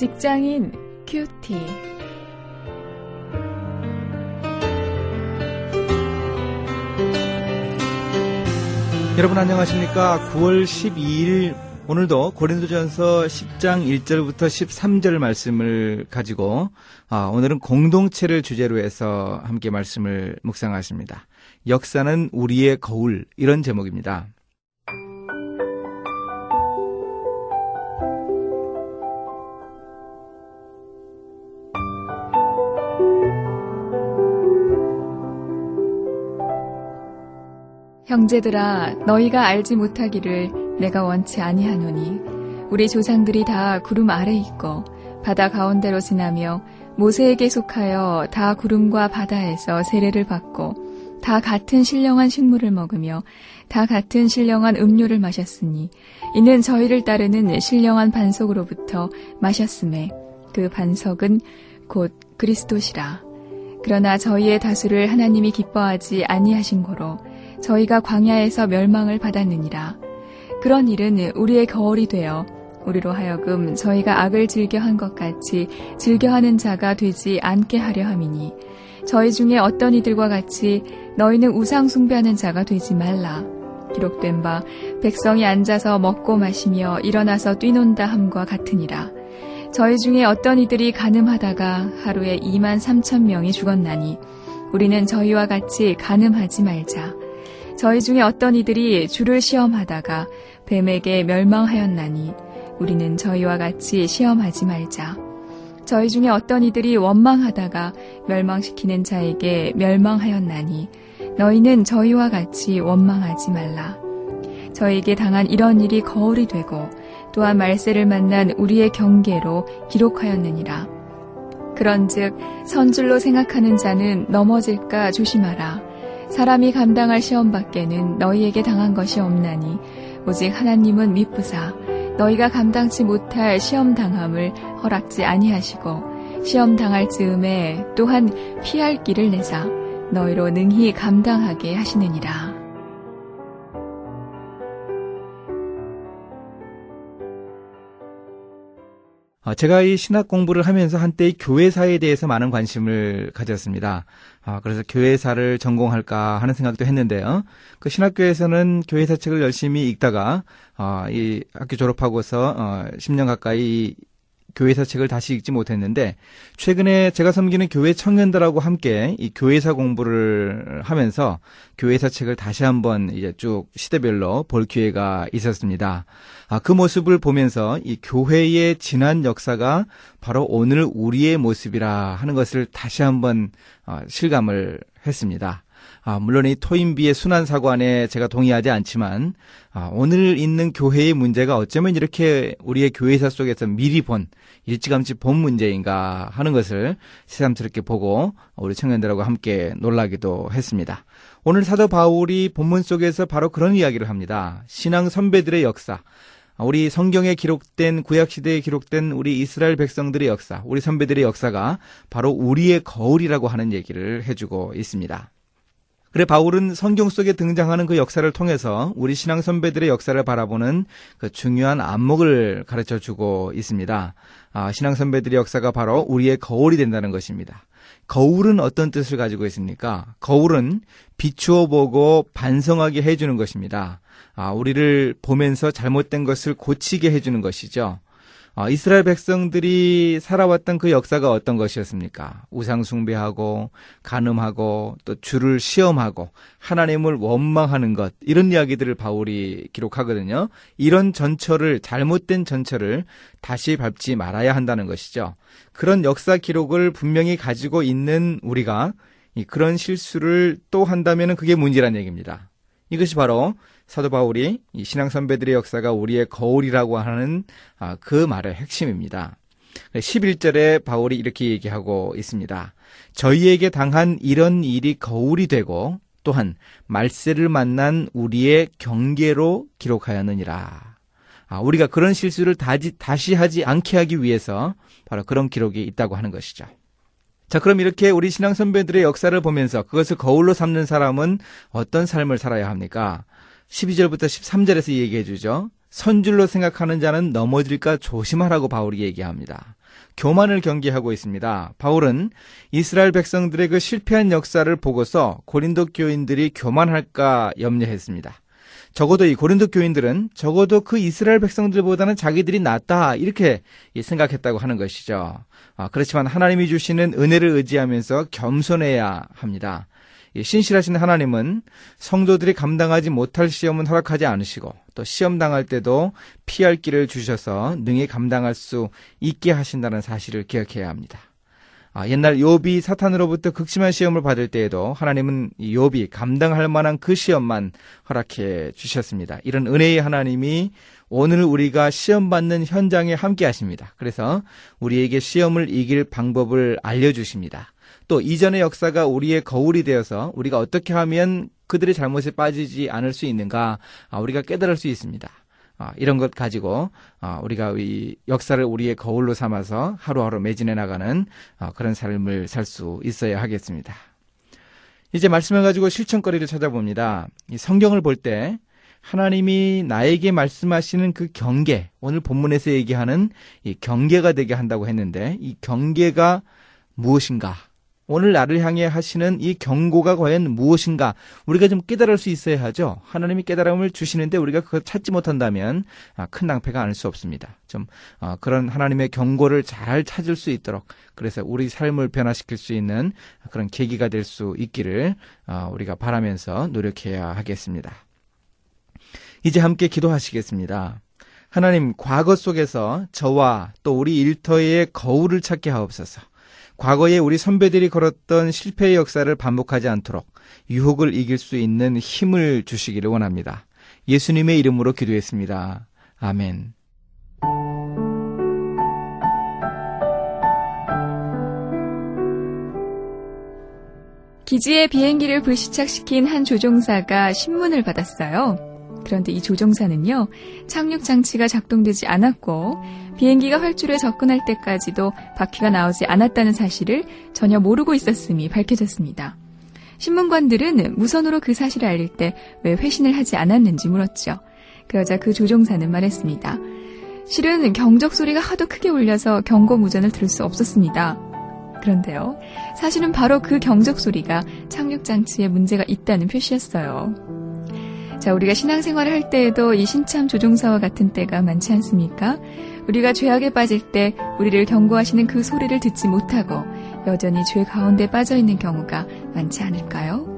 직장인 큐티. 여러분 안녕하십니까? 9월 12일 오늘도 고린도전서 10장 1절부터 13절 말씀을 가지고 아, 오늘은 공동체를 주제로 해서 함께 말씀을 묵상하십니다. 역사는 우리의 거울 이런 제목입니다. 형제들아 너희가 알지 못하기를 내가 원치 아니하노니 우리 조상들이 다 구름 아래 있고 바다 가운데로 지나며 모세에게 속하여 다 구름과 바다에서 세례를 받고 다 같은 신령한 식물을 먹으며 다 같은 신령한 음료를 마셨으니 이는 저희를 따르는 신령한 반석으로부터 마셨음에 그 반석은 곧 그리스도시라. 그러나 저희의 다수를 하나님이 기뻐하지 아니하신 거로 저희가 광야에서 멸망을 받았느니라. 그런 일은 우리의 거울이 되어 우리로 하여금 저희가 악을 즐겨한 것 같이 즐겨하는 자가 되지 않게 하려 함이니 저희 중에 어떤 이들과 같이 너희는 우상 숭배하는 자가 되지 말라. 기록된 바 백성이 앉아서 먹고 마시며 일어나서 뛰논다 함과 같으니라. 저희 중에 어떤 이들이 가늠하다가 하루에 2만 3천 명이 죽었나니 우리는 저희와 같이 가늠하지 말자. 저희 중에 어떤 이들이 주를 시험하다가 뱀에게 멸망하였나니 우리는 저희와 같이 시험하지 말자. 저희 중에 어떤 이들이 원망하다가 멸망시키는 자에게 멸망하였나니 너희는 저희와 같이 원망하지 말라. 저에게 당한 이런 일이 거울이 되고 또한 말세를 만난 우리의 경계로 기록하였느니라. 그런즉 선줄로 생각하는 자는 넘어질까 조심하라. 사람이 감당할 시험 밖에는 너희에게 당한 것이 없나니 오직 하나님은 미쁘사 너희가 감당치 못할 시험 당함을 허락지 아니하시고 시험 당할 즈음에 또한 피할 길을 내사 너희로 능히 감당하게 하시느니라. 제가 이 신학 공부를 하면서 한때 교회사에 대해서 많은 관심을 가졌습니다. 아, 그래서 교회사를 전공할까 하는 생각도 했는데요. 그 신학교에서는 교회사 책을 열심히 읽다가 어, 이 학교 졸업하고서 어, 10년 가까이 교회사 책을 다시 읽지 못했는데 최근에 제가 섬기는 교회 청년들하고 함께 이 교회사 공부를 하면서 교회사 책을 다시 한번 이제 쭉 시대별로 볼 기회가 있었습니다. 아, 그 모습을 보면서 이 교회의 지난 역사가 바로 오늘 우리의 모습이라 하는 것을 다시 한번 어, 실감을 했습니다. 아, 물론 이 토인비의 순환 사관에 제가 동의하지 않지만 아, 오늘 있는 교회의 문제가 어쩌면 이렇게 우리의 교회사 속에서 미리 본 일찌감치 본 문제인가 하는 것을 새삼스럽게 보고 우리 청년들하고 함께 놀라기도 했습니다. 오늘 사도 바울이 본문 속에서 바로 그런 이야기를 합니다. 신앙 선배들의 역사. 우리 성경에 기록된 구약 시대에 기록된 우리 이스라엘 백성들의 역사, 우리 선배들의 역사가 바로 우리의 거울이라고 하는 얘기를 해주고 있습니다. 그래 바울은 성경 속에 등장하는 그 역사를 통해서 우리 신앙 선배들의 역사를 바라보는 그 중요한 안목을 가르쳐 주고 있습니다. 아, 신앙 선배들의 역사가 바로 우리의 거울이 된다는 것입니다. 거울은 어떤 뜻을 가지고 있습니까? 거울은 비추어 보고 반성하게 해주는 것입니다. 아, 우리를 보면서 잘못된 것을 고치게 해주는 것이죠. 어, 이스라엘 백성들이 살아왔던 그 역사가 어떤 것이었습니까? 우상 숭배하고, 간음하고, 또 주를 시험하고, 하나님을 원망하는 것, 이런 이야기들을 바울이 기록하거든요. 이런 전철을, 잘못된 전철을 다시 밟지 말아야 한다는 것이죠. 그런 역사 기록을 분명히 가지고 있는 우리가 그런 실수를 또 한다면 그게 문제란 얘기입니다. 이것이 바로 사도 바울이 이 신앙 선배들의 역사가 우리의 거울이라고 하는 아, 그 말의 핵심입니다. 11절에 바울이 이렇게 얘기하고 있습니다. 저희에게 당한 이런 일이 거울이 되고 또한 말세를 만난 우리의 경계로 기록하였느니라. 아, 우리가 그런 실수를 다시, 다시 하지 않게 하기 위해서 바로 그런 기록이 있다고 하는 것이죠. 자, 그럼 이렇게 우리 신앙 선배들의 역사를 보면서 그것을 거울로 삼는 사람은 어떤 삶을 살아야 합니까? 12절부터 13절에서 얘기해 주죠. 선줄로 생각하는 자는 넘어질까 조심하라고 바울이 얘기합니다. 교만을 경계하고 있습니다. 바울은 이스라엘 백성들의 그 실패한 역사를 보고서 고린도 교인들이 교만할까 염려했습니다. 적어도 이 고린도 교인들은 적어도 그 이스라엘 백성들보다는 자기들이 낫다 이렇게 생각했다고 하는 것이죠. 아, 그렇지만 하나님이 주시는 은혜를 의지하면서 겸손해야 합니다. 신실하신 하나님은 성도들이 감당하지 못할 시험은 허락하지 않으시고 또 시험 당할 때도 피할 길을 주셔서 능히 감당할 수 있게 하신다는 사실을 기억해야 합니다. 아, 옛날 욥이 사탄으로부터 극심한 시험을 받을 때에도 하나님은 욥이 감당할 만한 그 시험만 허락해 주셨습니다. 이런 은혜의 하나님이 오늘 우리가 시험 받는 현장에 함께 하십니다. 그래서 우리에게 시험을 이길 방법을 알려 주십니다. 또 이전의 역사가 우리의 거울이 되어서 우리가 어떻게 하면 그들의 잘못에 빠지지 않을 수 있는가 아, 우리가 깨달을 수 있습니다. 아, 이런 것 가지고 아, 우리가 이 역사를 우리의 거울로 삼아서 하루하루 매진해 나가는 그런 삶을 살 수 있어야 하겠습니다. 이제 말씀을 가지고 실천거리를 찾아봅니다. 이 성경을 볼 때 하나님이 나에게 말씀하시는 그 경계, 오늘 본문에서 얘기하는 이 경계가 되게 한다고 했는데 이 경계가 무엇인가? 오늘 나를 향해 하시는 이 경고가 과연 무엇인가 우리가 좀 깨달을 수 있어야 하죠. 하나님이 깨달음을 주시는데 우리가 그걸 찾지 못한다면 아, 큰 낭패가 아닐 수 없습니다. 좀 어, 그런 하나님의 경고를 잘 찾을 수 있도록 그래서 우리 삶을 변화시킬 수 있는 그런 계기가 될 수 있기를 어, 우리가 바라면서 노력해야 하겠습니다. 이제 함께 기도하시겠습니다. 하나님 과거 속에서 저와 또 우리 일터의 거울을 찾게 하옵소서. 과거에 우리 선배들이 걸었던 실패의 역사를 반복하지 않도록 유혹을 이길 수 있는 힘을 주시기를 원합니다. 예수님의 이름으로 기도했습니다. 아멘. 기지의 비행기를 불시착시킨 한 조종사가 신문을 받았어요. 그런데 이 조종사는요, 착륙 장치가 작동되지 않았고, 비행기가 활주로에 접근할 때까지도 바퀴가 나오지 않았다는 사실을 전혀 모르고 있었음이 밝혀졌습니다. 신문관들은 무선으로 그 사실을 알릴 때 왜 회신을 하지 않았는지 물었죠. 그러자 그 조종사는 말했습니다. 실은 경적 소리가 하도 크게 울려서 경고 무전을 들을 수 없었습니다. 그런데요, 사실은 바로 그 경적 소리가 착륙 장치에 문제가 있다는 표시였어요. 자, 우리가 신앙생활을 할 때에도 이 신참 조종사와 같은 때가 많지 않습니까? 우리가 죄악에 빠질 때 우리를 경고하시는 그 소리를 듣지 못하고 여전히 죄 가운데 빠져 있는 경우가 많지 않을까요?